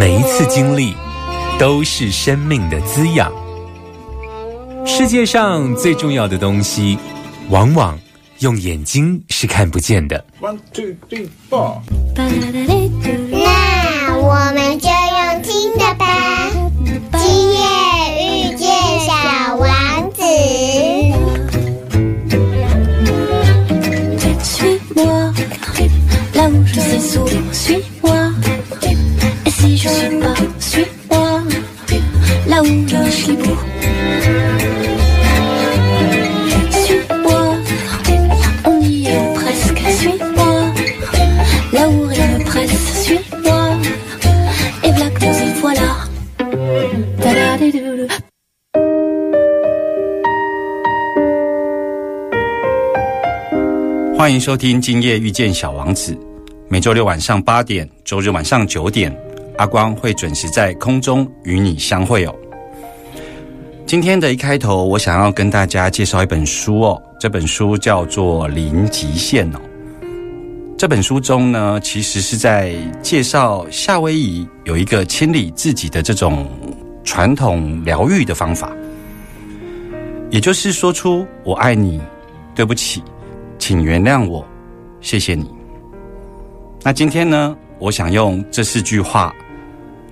每一次经历都是生命的滋养。世界上最重要的东西，往往用眼睛是看不见的。One two three four。那我们就用听的吧。今夜遇见小王子。欢迎收听《今夜遇见小王子》，每周六晚上八点，周日晚上九点，阿光会准时在空中与你相会哦。今天的一开头，我想要跟大家介绍一本书哦，这本书叫做《零极限》哦。这本书中呢，其实是在介绍夏威夷有一个清理自己的这种传统疗愈的方法，也就是说出“我爱你”，对不起。请原谅我，谢谢你。那今天呢，我想用这四句话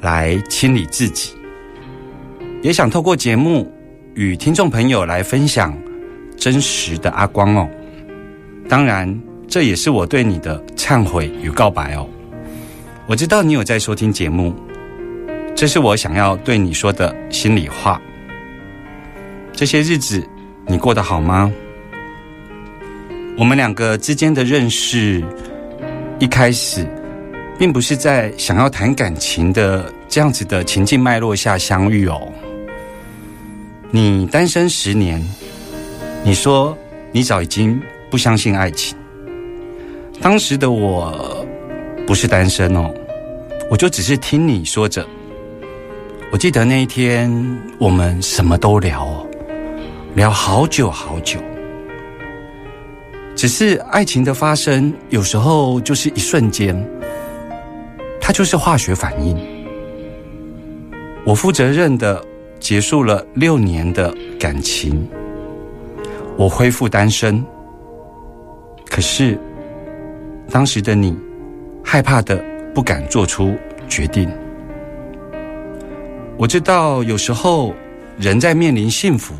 来清理自己，也想透过节目与听众朋友来分享真实的阿光哦。当然，这也是我对你的忏悔与告白哦。我知道你有在收听节目，这是我想要对你说的心里话。这些日子你过得好吗？我们两个之间的认识，一开始并不是在想要谈感情的这样子的情境脉络下相遇哦。你单身十年，你说你早已经不相信爱情。当时的我不是单身哦，我就只是听你说着。我记得那一天我们什么都聊哦，聊好久好久。只是爱情的发生，有时候就是一瞬间，它就是化学反应。我负责任的结束了六年的感情，我恢复单身。可是当时的你，害怕的不敢做出决定。我知道有时候人在面临幸福。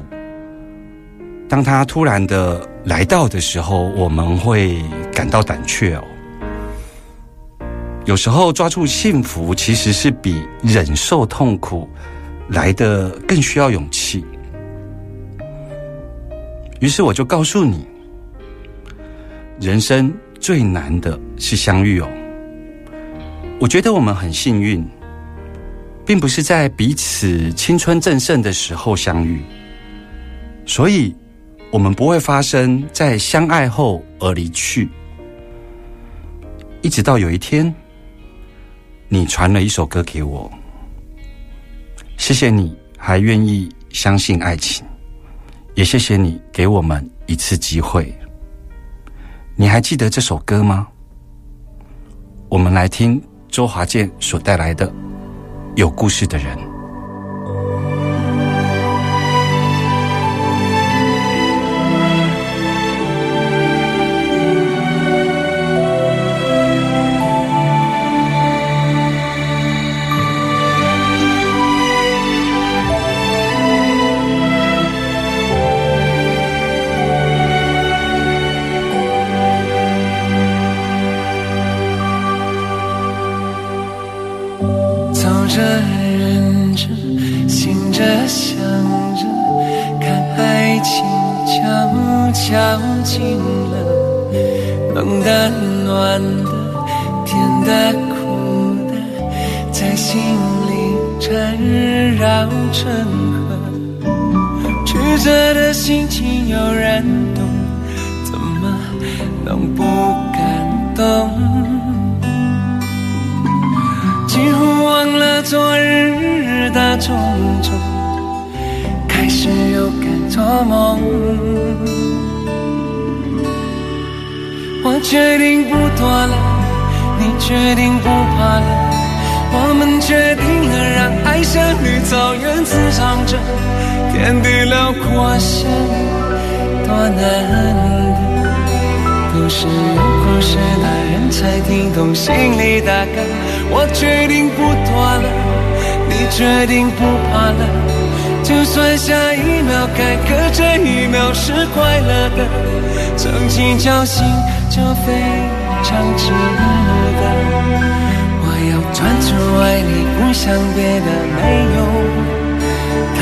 当他突然的来到的时候，我们会感到胆怯哦。有时候抓住幸福，其实是比忍受痛苦来的更需要勇气。于是我就告诉你，人生最难的是相遇哦。我觉得我们很幸运，并不是在彼此青春正盛的时候相遇，所以。我们不会发生在相爱后而离去，一直到有一天，你传了一首歌给我，谢谢你还愿意相信爱情，也谢谢你给我们一次机会。你还记得这首歌吗？我们来听周华健所带来的《有故事的人》。种种，开始又敢做梦。我决定不躲了，你决定不怕了，我们决定了让爱像绿草原滋长着，天地辽阔相遇多难得。都是有故事的人才听懂心里的歌。我决定不躲了，决定不怕了。就算下一秒该隔这一秒是快乐的，曾经侥幸就非常值得。我要专注爱你，不想别的，没有谈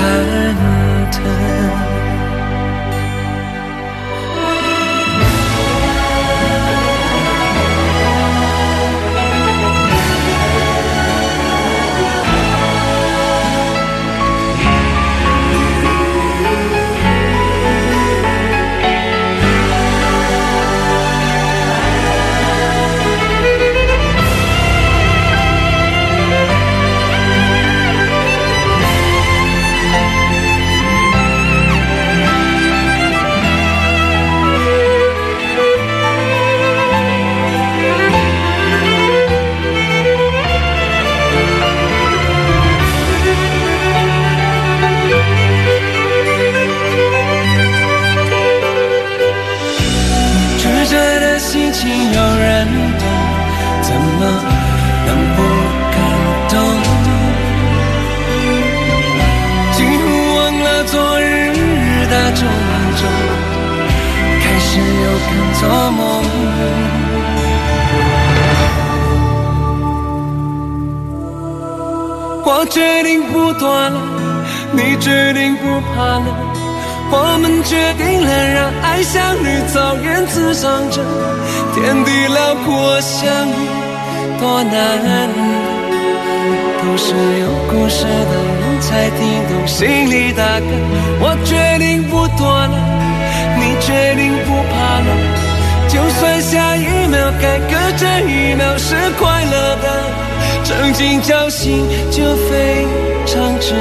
曾经侥幸就非常值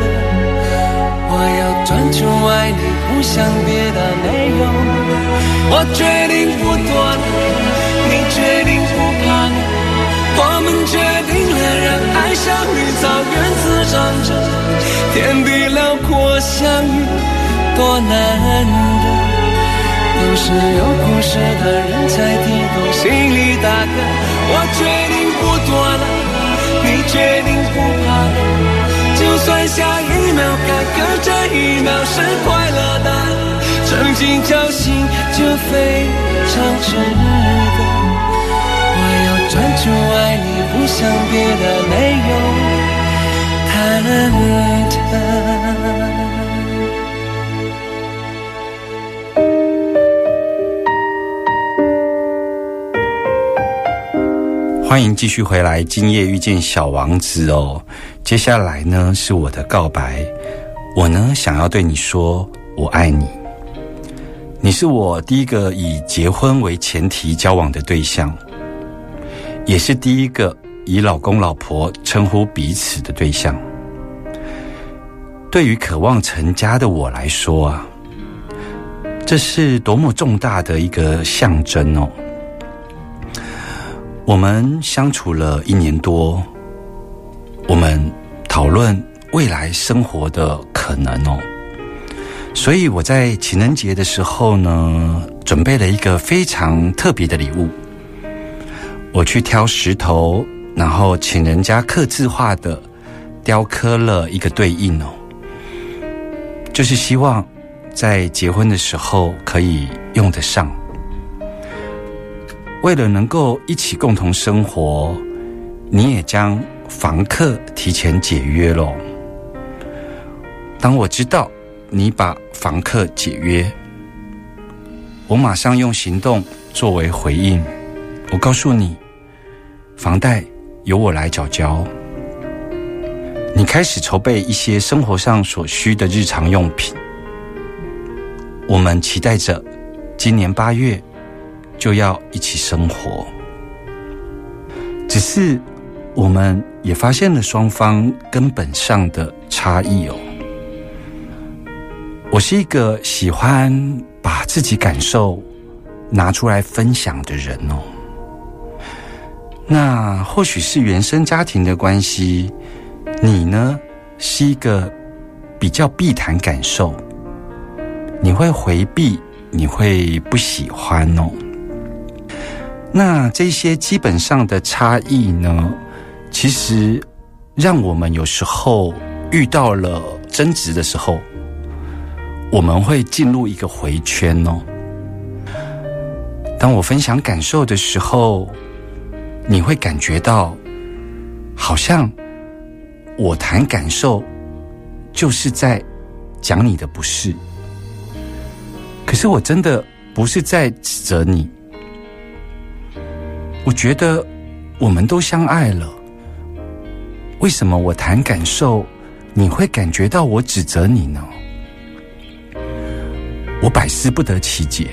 得。我要专注爱你，不想别的没有。我决定不躲了，你决定不怕了。我们决定了，让爱像绿草原滋长着，天地辽阔相遇多难得。都是有故事的人才听懂心里的歌。我决定不躲了，决定不怕了。就算下一秒坎坷这一秒是快乐的，曾经侥幸就非常值得。我要专注爱你，不想别的，没有忐忑。欢迎继续回来，今夜遇见小王子哦。接下来呢是我的告白，我呢想要对你说，我爱你。你是我第一个以结婚为前提交往的对象，也是第一个以老公老婆称呼彼此的对象。对于渴望成家的我来说啊，这是多么重大的一个象征哦。我们相处了一年多，我们讨论未来生活的可能哦。所以我在情人节的时候呢，准备了一个非常特别的礼物。我去挑石头，然后请人家刻字化的雕刻了一个对应哦，就是希望在结婚的时候可以用得上。为了能够一起共同生活，你也将房客提前解约喽。当我知道你把房客解约，我马上用行动作为回应。我告诉你，房贷由我来缴交。你开始筹备一些生活上所需的日常用品。我们期待着今年八月就要一起生活。只是我们也发现了双方根本上的差异哦。我是一个喜欢把自己感受拿出来分享的人哦。那或许是原生家庭的关系，你呢是一个比较避谈感受，你会回避，你会不喜欢哦。那这些基本上的差异呢，其实让我们有时候遇到了争执的时候。我们会进入一个回圈哦。当我分享感受的时候，你会感觉到，好像我谈感受就是在讲你的不是。可是我真的不是在指责你。我觉得我们都相爱了，为什么我谈感受，你会感觉到我指责你呢？我百思不得其解。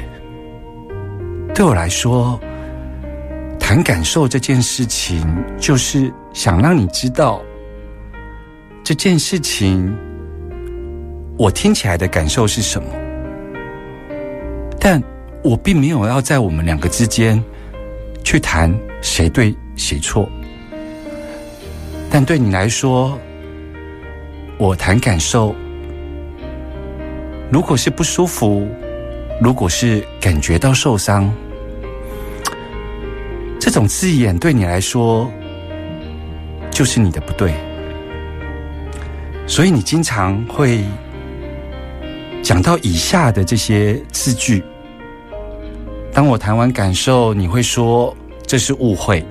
对我来说，谈感受这件事情，就是想让你知道这件事情，我听起来的感受是什么。但我并没有要在我们两个之间去谈谁对谁错。但对你来说，我谈感受。如果是不舒服，如果是感觉到受伤，这种字眼对你来说就是你的不对，所以你经常会讲到以下的这些字句。当我谈完感受，你会说这是误会；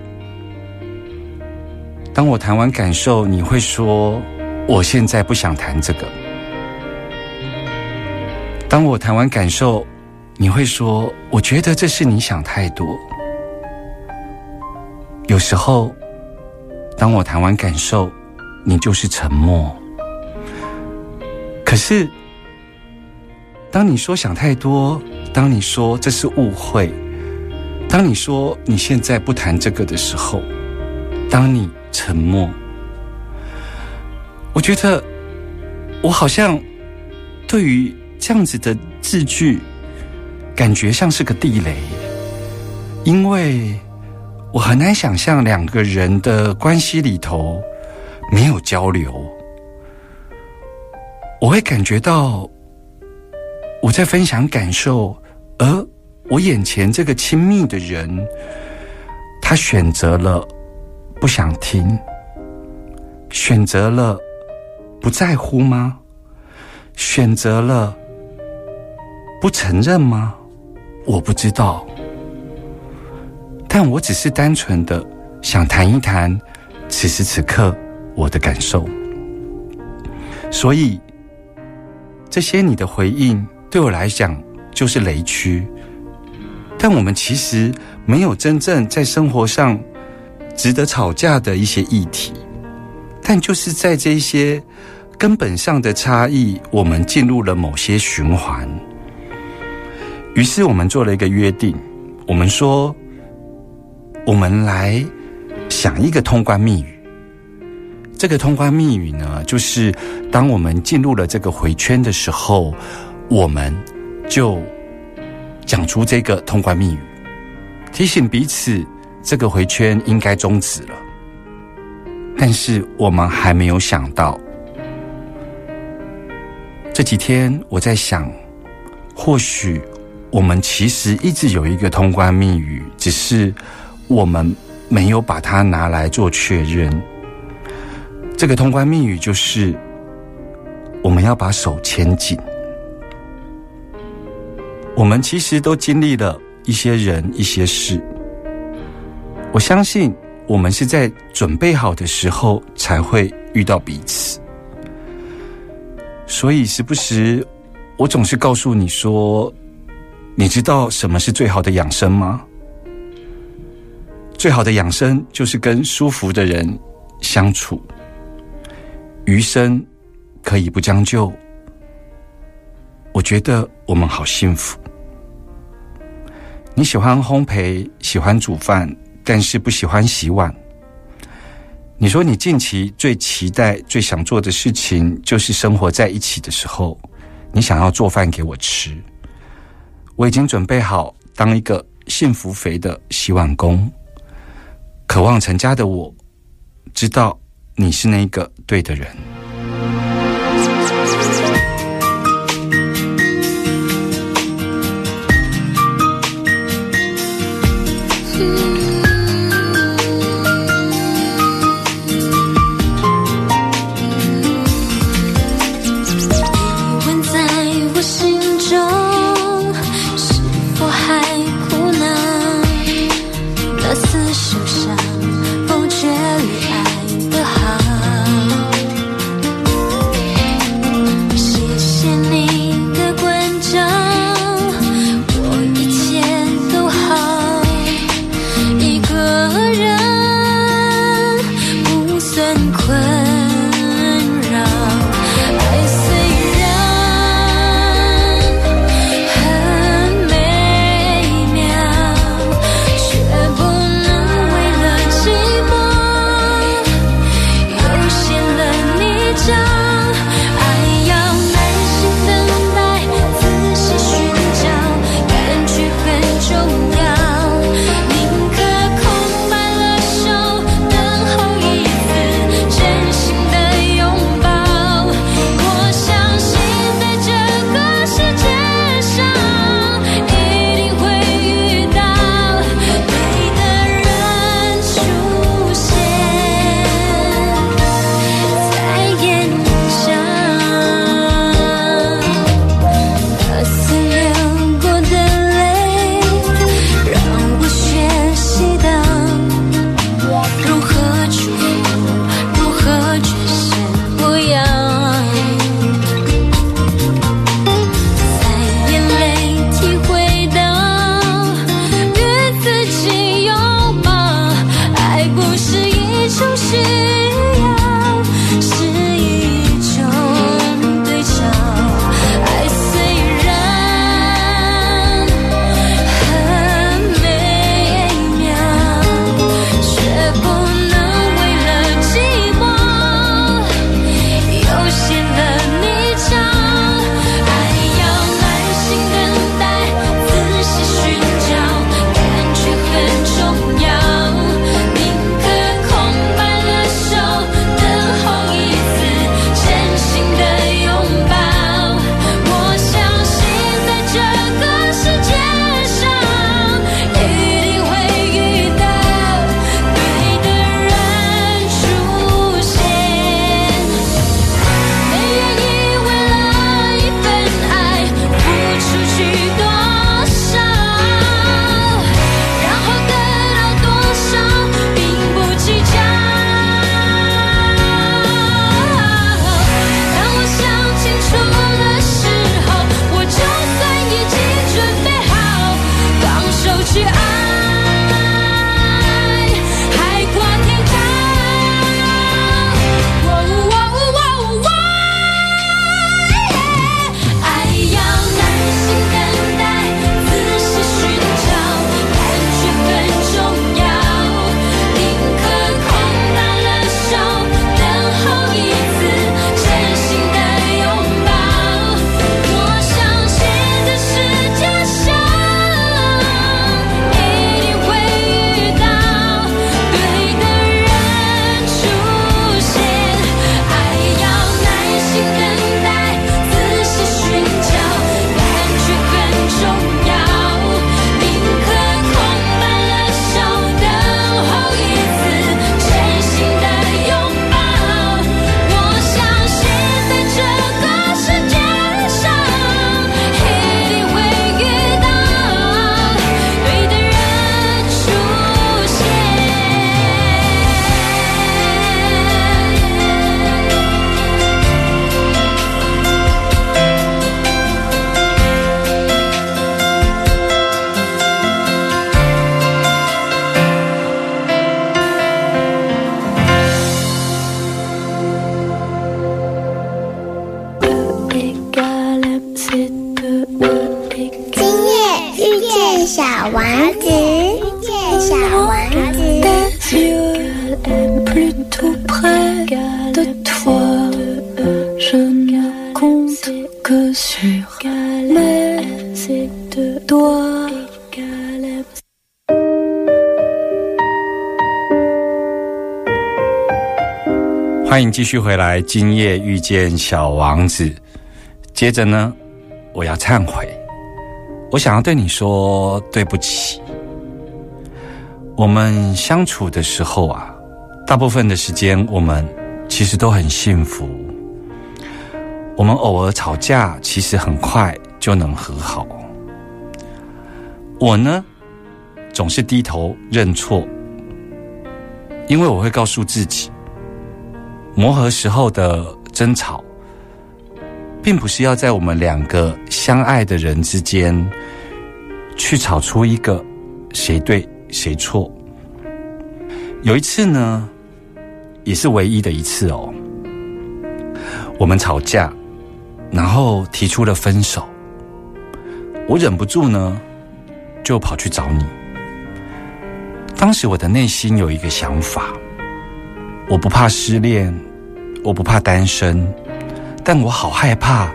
当我谈完感受，你会说我现在不想谈这个。当我谈完感受，你会说：“我觉得这是你想太多。”有时候，当我谈完感受，你就是沉默。可是，当你说想太多，当你说这是误会，当你说你现在不谈这个的时候，当你沉默，我觉得我好像对于。这样子的字句，感觉像是个地雷，因为我很难想象两个人的关系里头没有交流。我会感觉到我在分享感受，而我眼前这个亲密的人，他选择了不想听，选择了不在乎吗？选择了。不承认吗？我不知道，但我只是单纯的想谈一谈此时此刻我的感受。所以，这些你的回应对我来讲就是雷区。但我们其实没有真正在生活上值得吵架的一些议题，但就是在这些根本上的差异，我们进入了某些循环。于是我们做了一个约定，我们说，我们来想一个通关密语。这个通关密语呢，就是当我们进入了这个回圈的时候，我们就讲出这个通关密语，提醒彼此这个回圈应该终止了。但是我们还没有想到，这几天我在想，或许。我们其实一直有一个通关密语，只是我们没有把它拿来做确认。这个通关密语就是：我们要把手牵紧。我们其实都经历了一些人、一些事。我相信我们是在准备好的时候才会遇到彼此。所以时不时，我总是告诉你说。你知道什么是最好的养生吗？最好的养生就是跟舒服的人相处，余生可以不将就。我觉得我们好幸福。你喜欢烘焙，喜欢煮饭，但是不喜欢洗碗。你说你近期最期待、最想做的事情，就是生活在一起的时候，你想要做饭给我吃。我已经准备好当一个幸福肥的洗碗工。渴望成家的我，知道你是那个对的人。欢迎继续回来，今夜遇见小王子。接着呢，我要忏悔，我想要对你说对不起。我们相处的时候啊，大部分的时间我们其实都很幸福。我们偶尔吵架，其实很快就能和好。我呢，总是低头认错，因为我会告诉自己。磨合时候的争吵，并不是要在我们两个相爱的人之间去吵出一个谁对谁错。有一次呢，也是唯一的一次哦，我们吵架，然后提出了分手，我忍不住呢，就跑去找你。当时我的内心有一个想法。我不怕失恋，我不怕单身，但我好害怕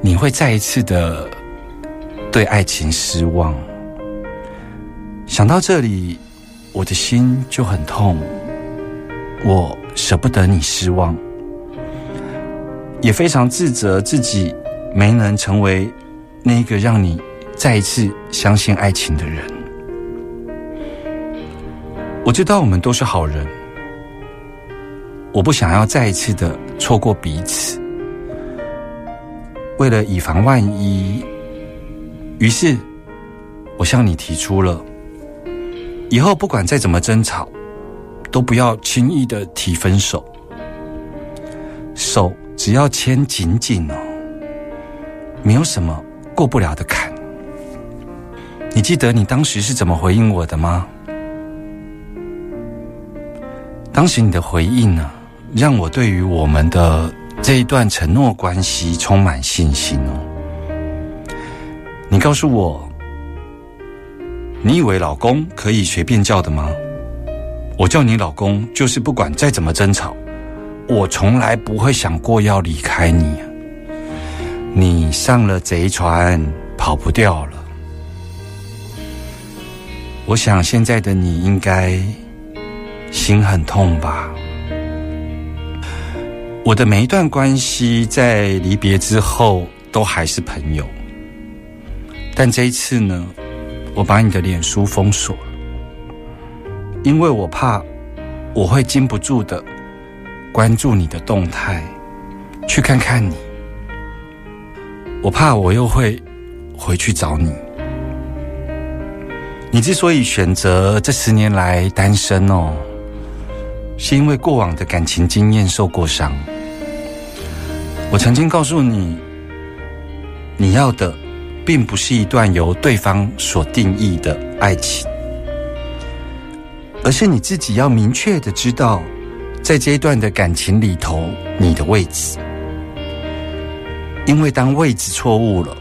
你会再一次的对爱情失望。想到这里，我的心就很痛。我舍不得你失望，也非常自责自己没能成为那个让你再一次相信爱情的人。我知道我们都是好人。我不想要再一次的错过彼此，为了以防万一，于是我向你提出了，以后不管再怎么争吵，都不要轻易的提分手，手只要牵紧紧哦，没有什么过不了的坎。你记得你当时是怎么回应我的吗？当时你的回应呢？让我对于我们的这一段承诺关系充满信心哦。你告诉我，你以为老公可以随便叫的吗？我叫你老公，就是不管再怎么争吵，我从来不会想过要离开你。你上了贼船，跑不掉了。我想现在的你应该心很痛吧。我的每一段关系在离别之后都还是朋友，但这一次呢，我把你的脸书封锁了，因为我怕我会禁不住的关注你的动态，去看看你，我怕我又会回去找你。你之所以选择这十年来单身哦，是因为过往的感情经验受过伤。我曾经告诉你，你要的并不是一段由对方所定义的爱情，而是你自己要明确的知道，在这一段的感情里头，你的位置。因为当位置错误了，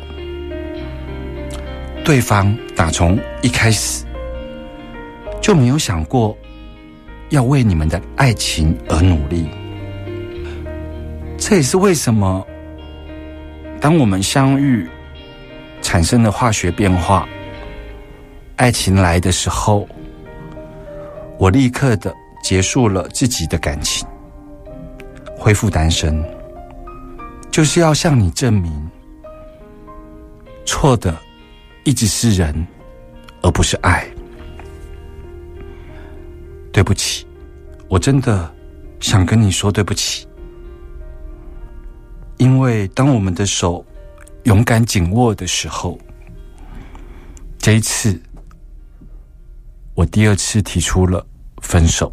对方打从一开始就没有想过要为你们的爱情而努力。这也是为什么，当我们相遇，产生了化学变化，爱情来的时候，我立刻的结束了自己的感情，恢复单身，就是要向你证明，错的一直是人，而不是爱。对不起，我真的想跟你说对不起。因为当我们的手勇敢紧握的时候，这一次我第二次提出了分手。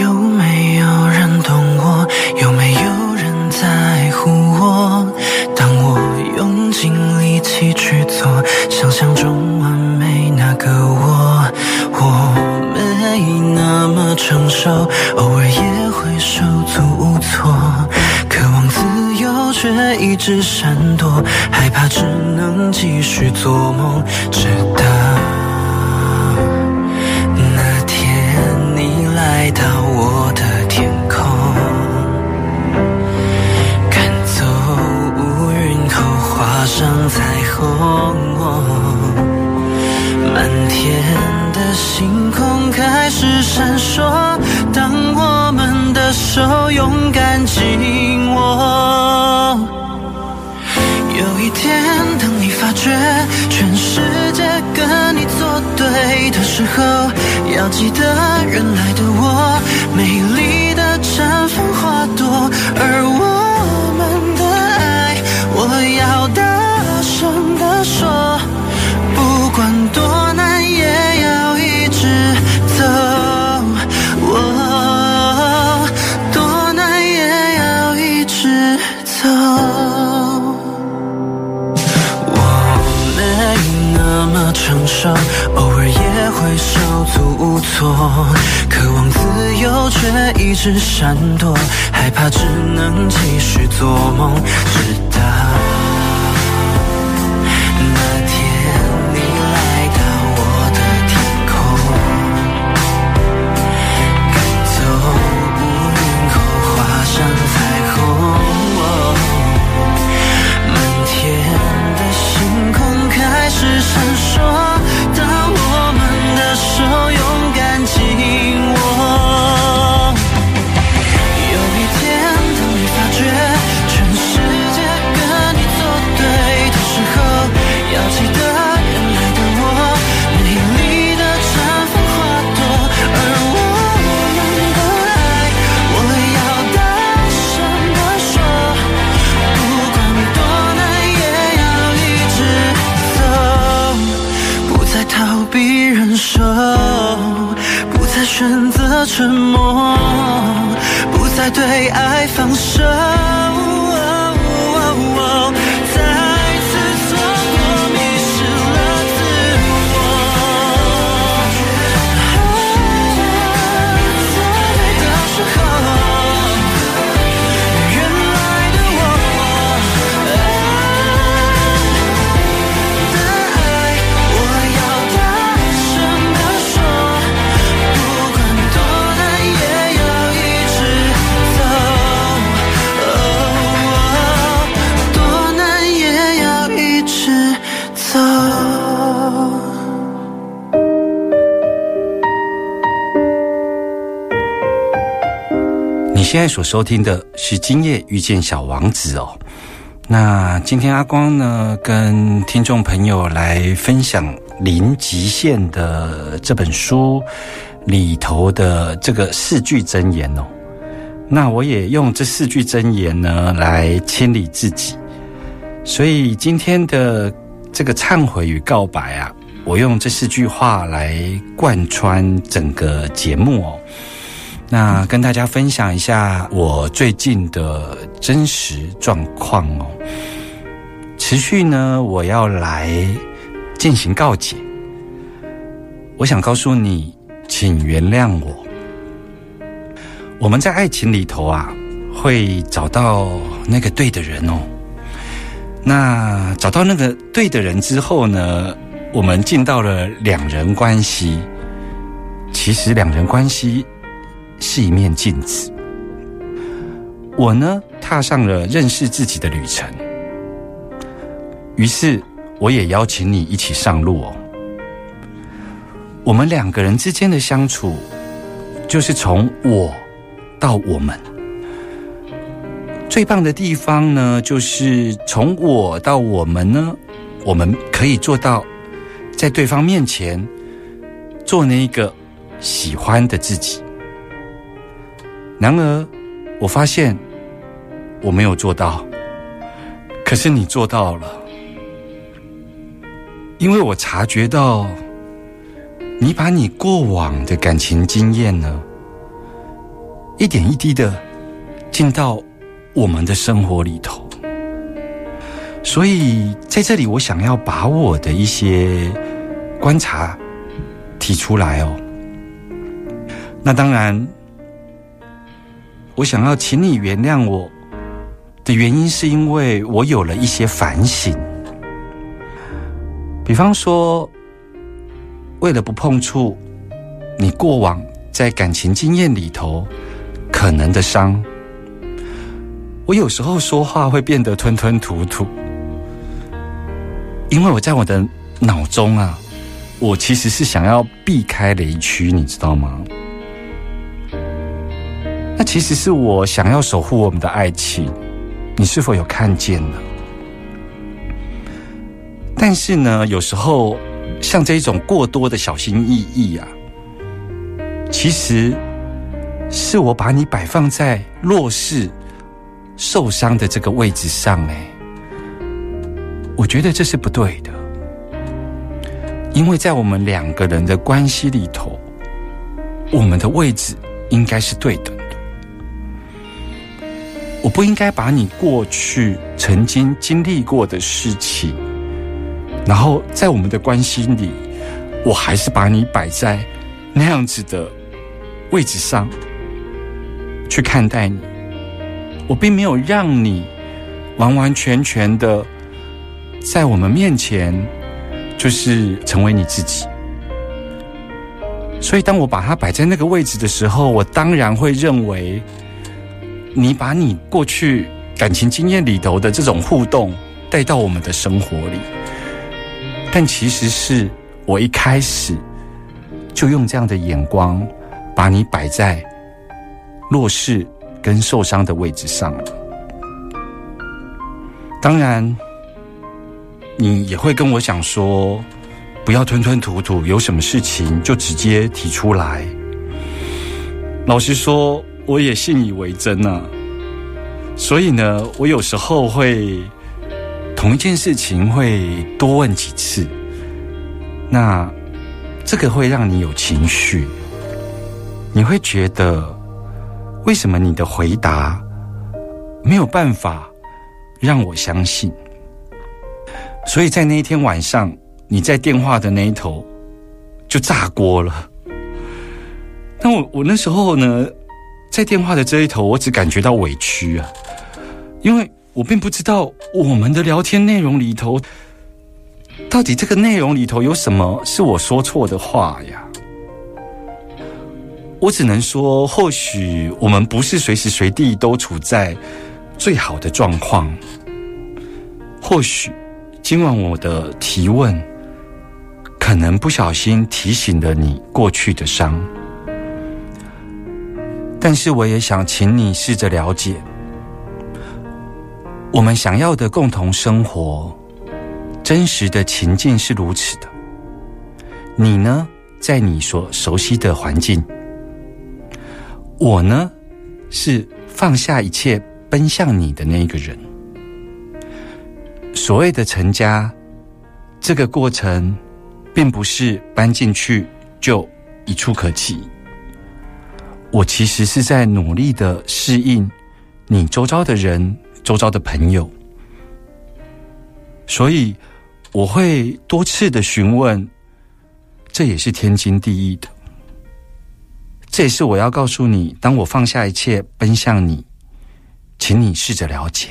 有没有人懂我？有没有人在乎我？当我用尽力气去做想象中完美那个我，我没那么成熟，只闪躲，害怕只能继续做梦。直到那天你来到我的天空，赶走乌云后画上彩虹。满天的星空开始闪烁，当我们的手勇敢紧。觉全世界跟你作对的时候，要记得原来的我，美丽的绽放花朵，而我偶尔也会手足无措，渴望自由却一直闪躲，害怕只能继续做梦，直到现在所收听的是《今夜遇见小王子》哦。那今天阿光呢，跟听众朋友来分享《零极限》的这本书里头的这个四句真言哦。那我也用这四句真言呢来清理自己，所以今天的这个忏悔与告白啊，我用这四句话来贯穿整个节目哦。那跟大家分享一下我最近的真实状况哦。持续呢，我要来进行告解。我想告诉你，请原谅我。我们在爱情里头啊，会找到那个对的人哦。那找到那个对的人之后呢，我们进到了两人关系。其实两人关系是一面镜子。我呢，踏上了认识自己的旅程。于是，我也邀请你一起上路哦。我们两个人之间的相处，就是从我到我们。最棒的地方呢，就是从我到我们呢，我们可以做到在对方面前做那个喜欢的自己。然而，我发现我没有做到，可是你做到了，因为我察觉到你把你过往的感情经验呢，一点一滴的进到我们的生活里头。所以在这里，我想要把我的一些观察提出来哦。那当然。我想要请你原谅我的原因，是因为我有了一些反省。比方说，为了不碰触你过往在感情经验里头可能的伤，我有时候说话会变得吞吞吐吐，因为我在我的脑中啊，我其实是想要避开雷区，你知道吗？那其实是我想要守护我们的爱情，你是否有看见呢？但是呢，有时候像这一种过多的小心翼翼啊，其实是我把你摆放在弱势、受伤的这个位置上，哎，我觉得这是不对的，因为在我们两个人的关系里头，我们的位置应该是对等。我不应该把你过去曾经经历过的事情，然后在我们的关系里，我还是把你摆在那样子的位置上去看待你。我并没有让你完完全全的在我们面前就是成为你自己。所以，当我把它摆在那个位置的时候，我当然会认为。你把你过去感情经验里头的这种互动带到我们的生活里，但其实是我一开始就用这样的眼光把你摆在弱势跟受伤的位置上了。当然，你也会跟我讲说，不要吞吞吐吐，有什么事情就直接提出来。老实说。我也信以为真呐，所以呢，我有时候会同一件事情会多问几次，那这个会让你有情绪，你会觉得为什么你的回答没有办法让我相信？所以在那一天晚上，你在电话的那一头就炸锅了。那我我那时候呢？在电话的这一头，我只感觉到委屈啊，因为我并不知道我们的聊天内容里头，到底这个内容里头有什么是我说错的话呀？我只能说，或许我们不是随时随地都处在最好的状况，或许今晚我的提问，可能不小心提醒了你过去的伤。但是我也想请你试着了解，我们想要的共同生活，真实的情境是如此的。你呢，在你所熟悉的环境；我呢，是放下一切奔向你的那个人。所谓的成家，这个过程，并不是搬进去就一触可及。我其实是在努力的适应你周遭的人、周遭的朋友，所以我会多次的询问，这也是天经地义的。这也是我要告诉你，当我放下一切奔向你，请你试着了解。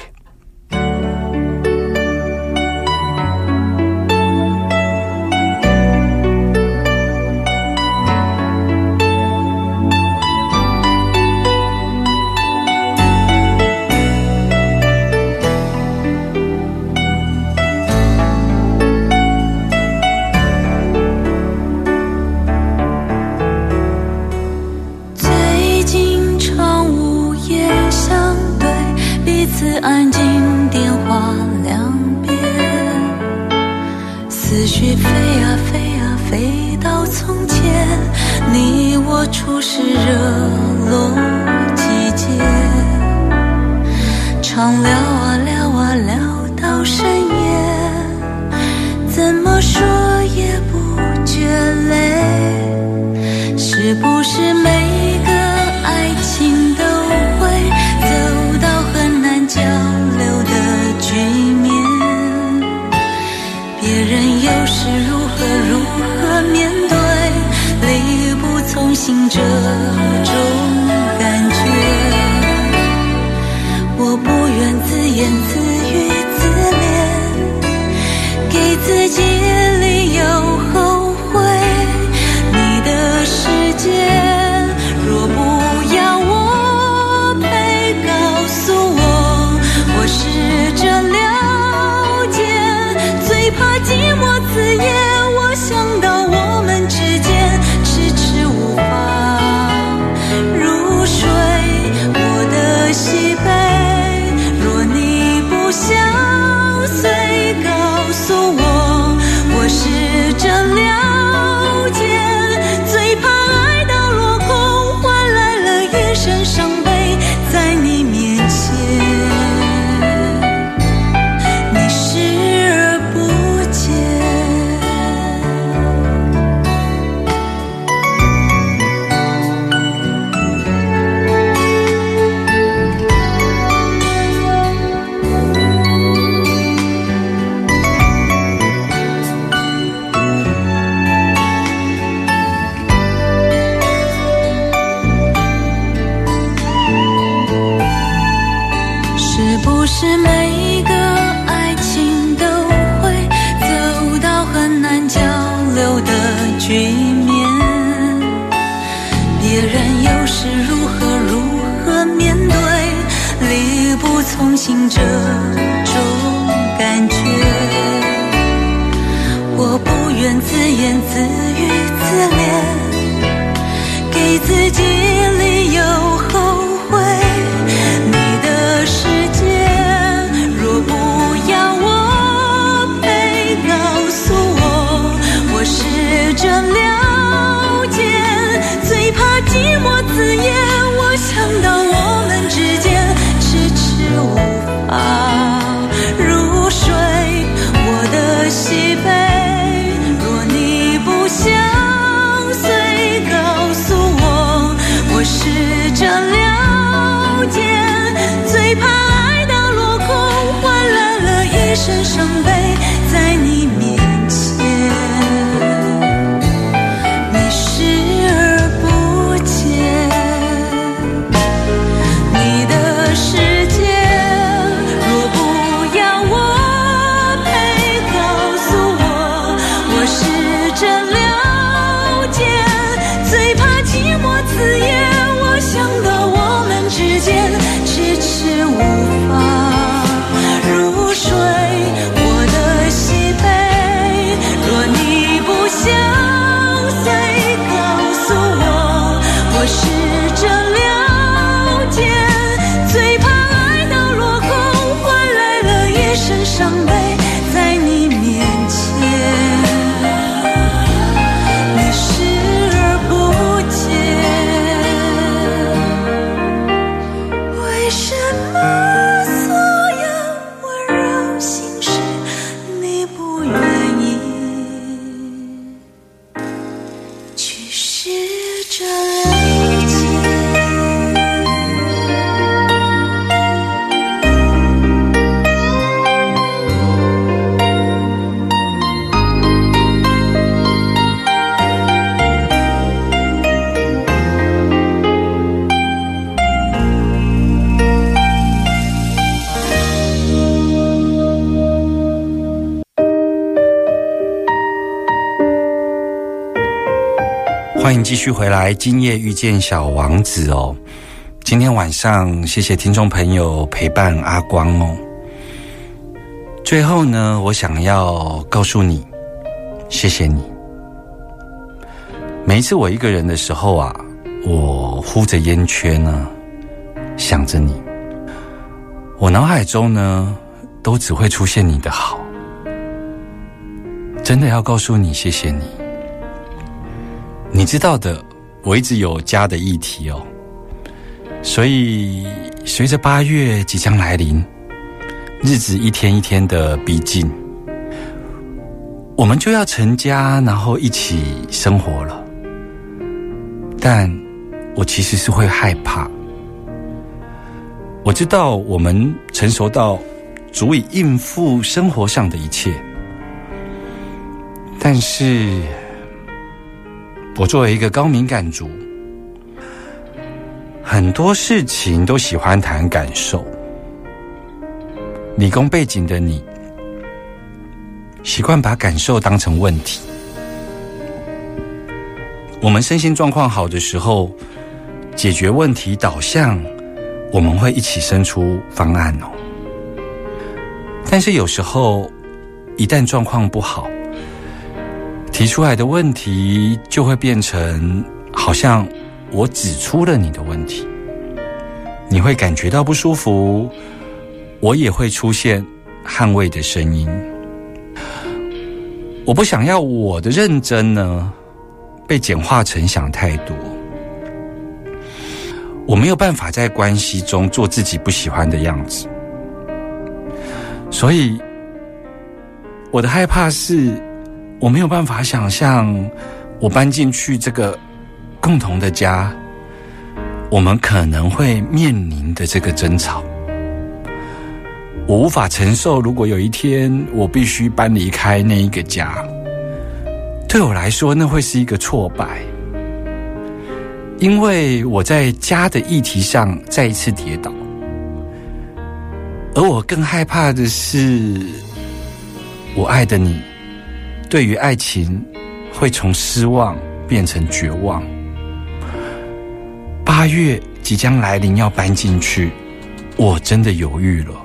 你我初识，热络季节，长聊。续回来，今夜遇见小王子哦。今天晚上谢谢听众朋友陪伴阿光哦。最后呢，我想要告诉你，谢谢你。每一次我一个人的时候啊，我呼着烟圈呢，想着你，我脑海中呢，都只会出现你的好。真的要告诉你，谢谢你。你知道的，我一直有家的议题哦，所以随着八月即将来临，日子一天一天的逼近，我们就要成家，然后一起生活了。但我其实是会害怕，我知道我们成熟到足以应付生活上的一切，但是。我作为一个高敏感族，很多事情都喜欢谈感受。理工背景的你，习惯把感受当成问题。我们身心状况好的时候，解决问题导向，我们会一起生出方案哦。但是有时候，一旦状况不好，提出来的问题就会变成好像我指出了你的问题，你会感觉到不舒服，我也会出现捍卫的声音。我不想要我的认真呢被简化成想太多，我没有办法在关系中做自己不喜欢的样子，所以我的害怕是。我没有办法想象，我搬进去这个共同的家，我们可能会面临的这个争吵。我无法承受，如果有一天我必须搬离开那一个家，对我来说，那会是一个挫败，因为我在家的议题上再一次跌倒，而我更害怕的是，我爱的你。对于爱情会从失望变成绝望。八月即将来临，要搬进去，我真的犹豫了。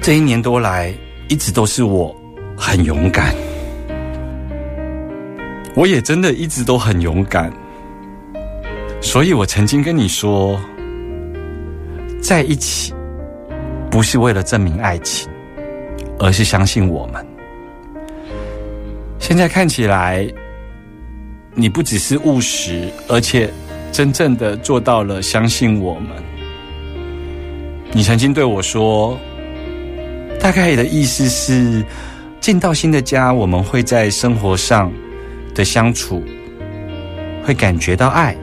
这一年多来，一直都是我很勇敢，我也真的一直都很勇敢。所以我曾经跟你说，在一起不是为了证明爱情，而是相信我们。现在看起来，你不只是务实，而且真正的做到了相信我们。你曾经对我说，大概的意思是，进到新的家，我们会在生活上的相处，会感觉到爱。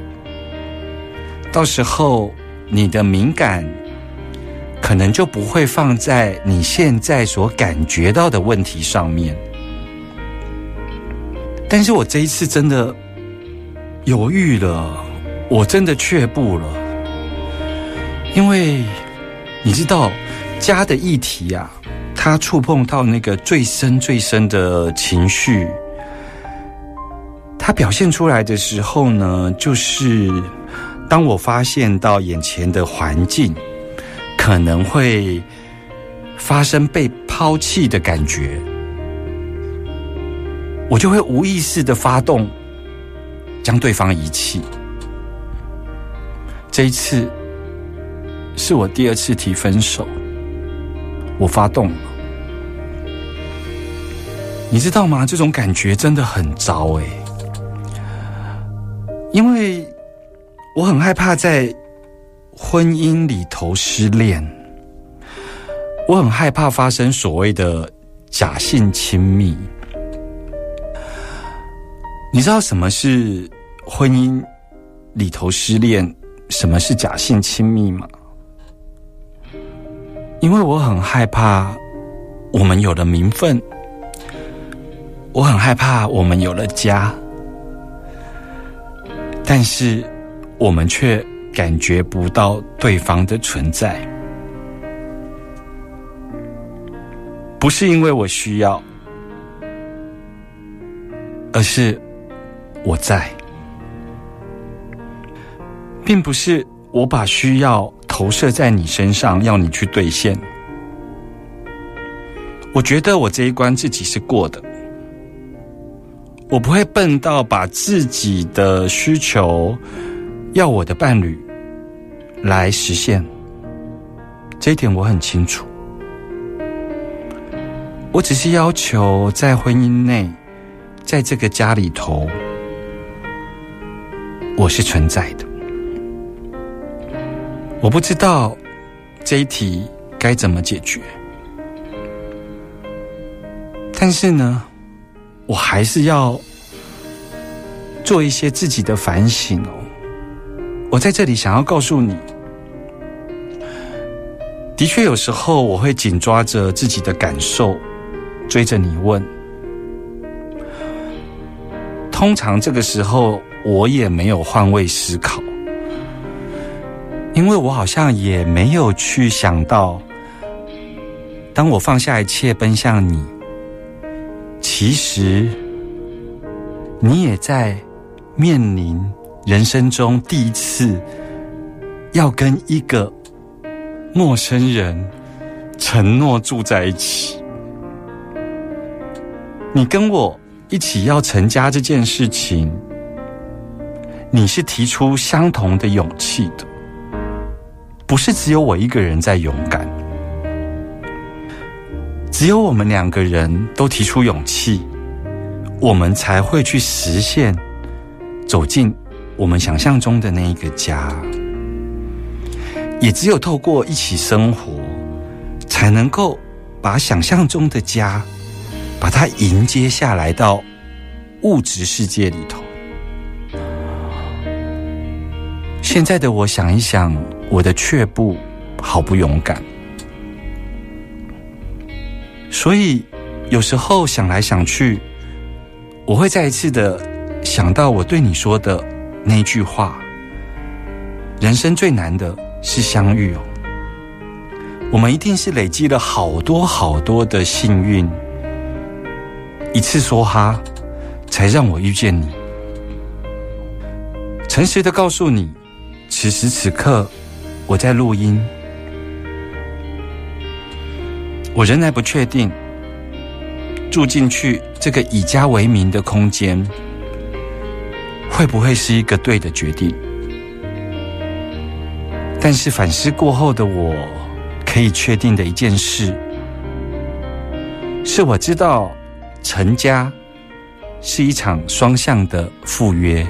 到时候，你的敏感可能就不会放在你现在所感觉到的问题上面。但是我这一次真的犹豫了，我真的却步了，因为你知道家的议题啊，它触碰到那个最深最深的情绪，它表现出来的时候呢，就是当我发现到眼前的环境可能会发生被抛弃的感觉。我就会无意识的发动，将对方遗弃。这一次是我第二次提分手，我发动了。你知道吗？这种感觉真的很糟诶，因为我很害怕在婚姻里头失恋，我很害怕发生所谓的假性亲密。你知道什么是婚姻里头失恋，什么是假性亲密吗？因为我很害怕我们有了名分，我很害怕我们有了家，但是我们却感觉不到对方的存在，不是因为我需要，而是。我在，并不是我把需要投射在你身上，要你去兑现。我觉得我这一关自己是过的，我不会笨到把自己的需求要我的伴侣来实现。这一点我很清楚，我只是要求在婚姻内，在这个家里头。我是存在的，我不知道这一题该怎么解决，但是呢，我还是要做一些自己的反省哦。我在这里想要告诉你，的确有时候我会紧抓着自己的感受，追着你问。通常这个时候。我也没有换位思考，因为我好像也没有去想到，当我放下一切奔向你，其实你也在面临人生中第一次要跟一个陌生人承诺住在一起。你跟我一起要成家这件事情。你是提出相同的勇气的，不是只有我一个人在勇敢，只有我们两个人都提出勇气，我们才会去实现走进我们想象中的那一个家。也只有透过一起生活，才能够把想象中的家，把它迎接下来到物质世界里头。现在的我想一想，我的却步好不勇敢，所以有时候想来想去，我会再一次的想到我对你说的那句话：人生最难的是相遇哦。我们一定是累积了好多好多的幸运，一次说哈，才让我遇见你。诚实的告诉你，此时此刻我在录音，我仍然不确定住进去这个以家为名的空间，会不会是一个对的决定。但是反思过后的我，可以确定的一件事，是我知道成家是一场双向的赴约。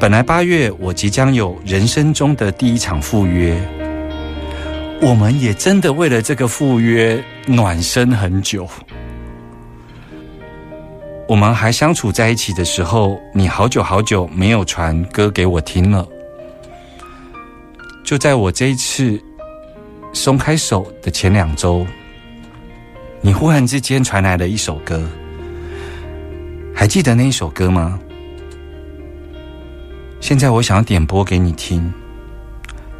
本来八月我即将有人生中的第一场赴约，我们也真的为了这个赴约暖身很久。我们还相处在一起的时候，你好久好久没有传歌给我听了。就在我这一次松开手的前两周，你忽然之间传来了一首歌，还记得那一首歌吗？现在我想要点播给你听，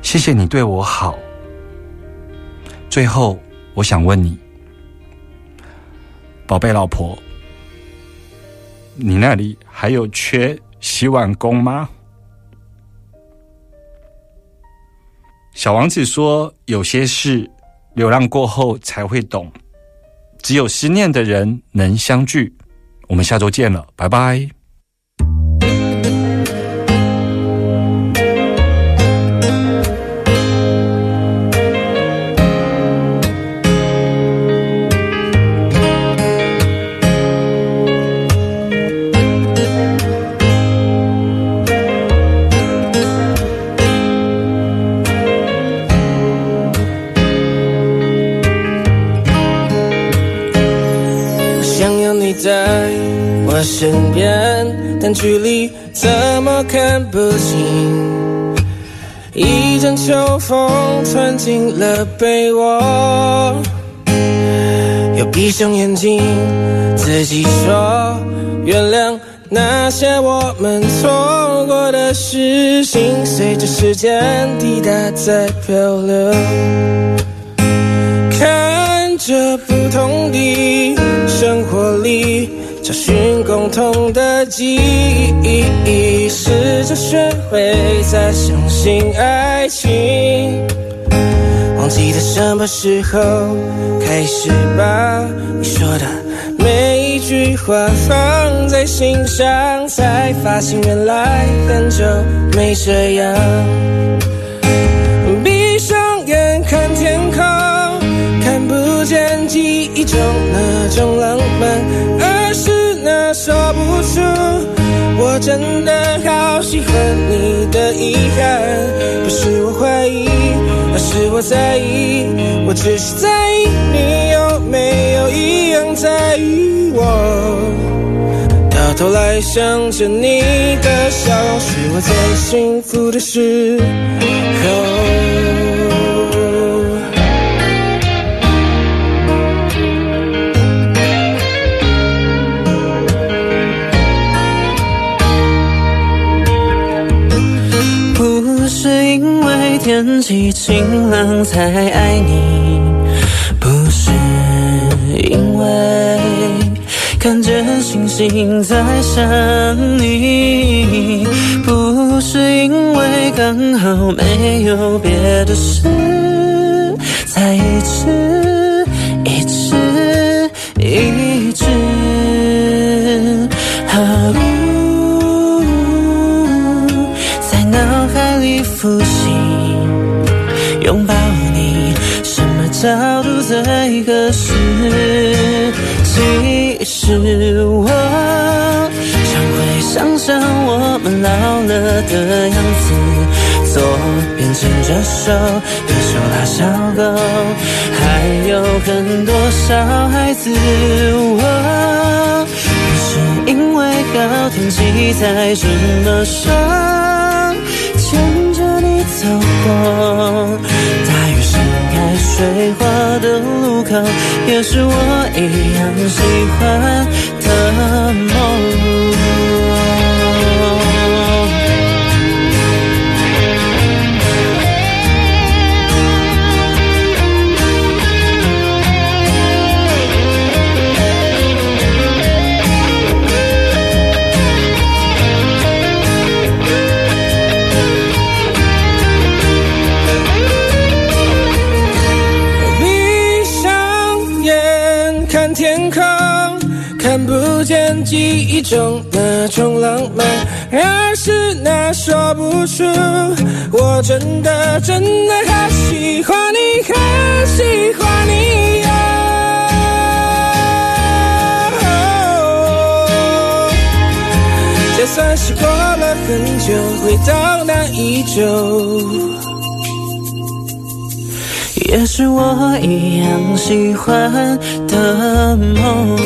谢谢你对我好。最后，我想问你，宝贝老婆，你那里还有缺洗碗工吗？小王子说：“有些事，流浪过后才会懂，只有思念的人能相聚。”我们下周见了，拜拜。身边，但距离怎么看不清。一阵秋风窜进了被窝，又闭上眼睛，自己说原谅那些我们错过的事情，随着时间滴答在漂流。看着不同的生活里，寻共同的记忆，试着学会再相信爱情。忘记在什么时候开始把你说的每一句话放在心上，才发现原来很久没这样。闭上眼看天空。看不见记忆中那种浪漫，我在意。我只是在意你有没有一样在意我。到头来想着你的笑容，是我最幸福的时候。天气晴朗才爱你，不是因为看见星星在想你，不是因为刚好没有别的事，是我常会想象我们老了的样子，左边牵着手，右手拉小狗，还有很多小孩子。我不是因为好天气才这么说，牵着你走过。大雨盛开水，也是我一样喜欢的梦。那种浪漫，然而是那说不出，我真的真的好喜欢你，好喜欢你呀、就算是过了很久，回到那一周。也是我一样喜欢的梦。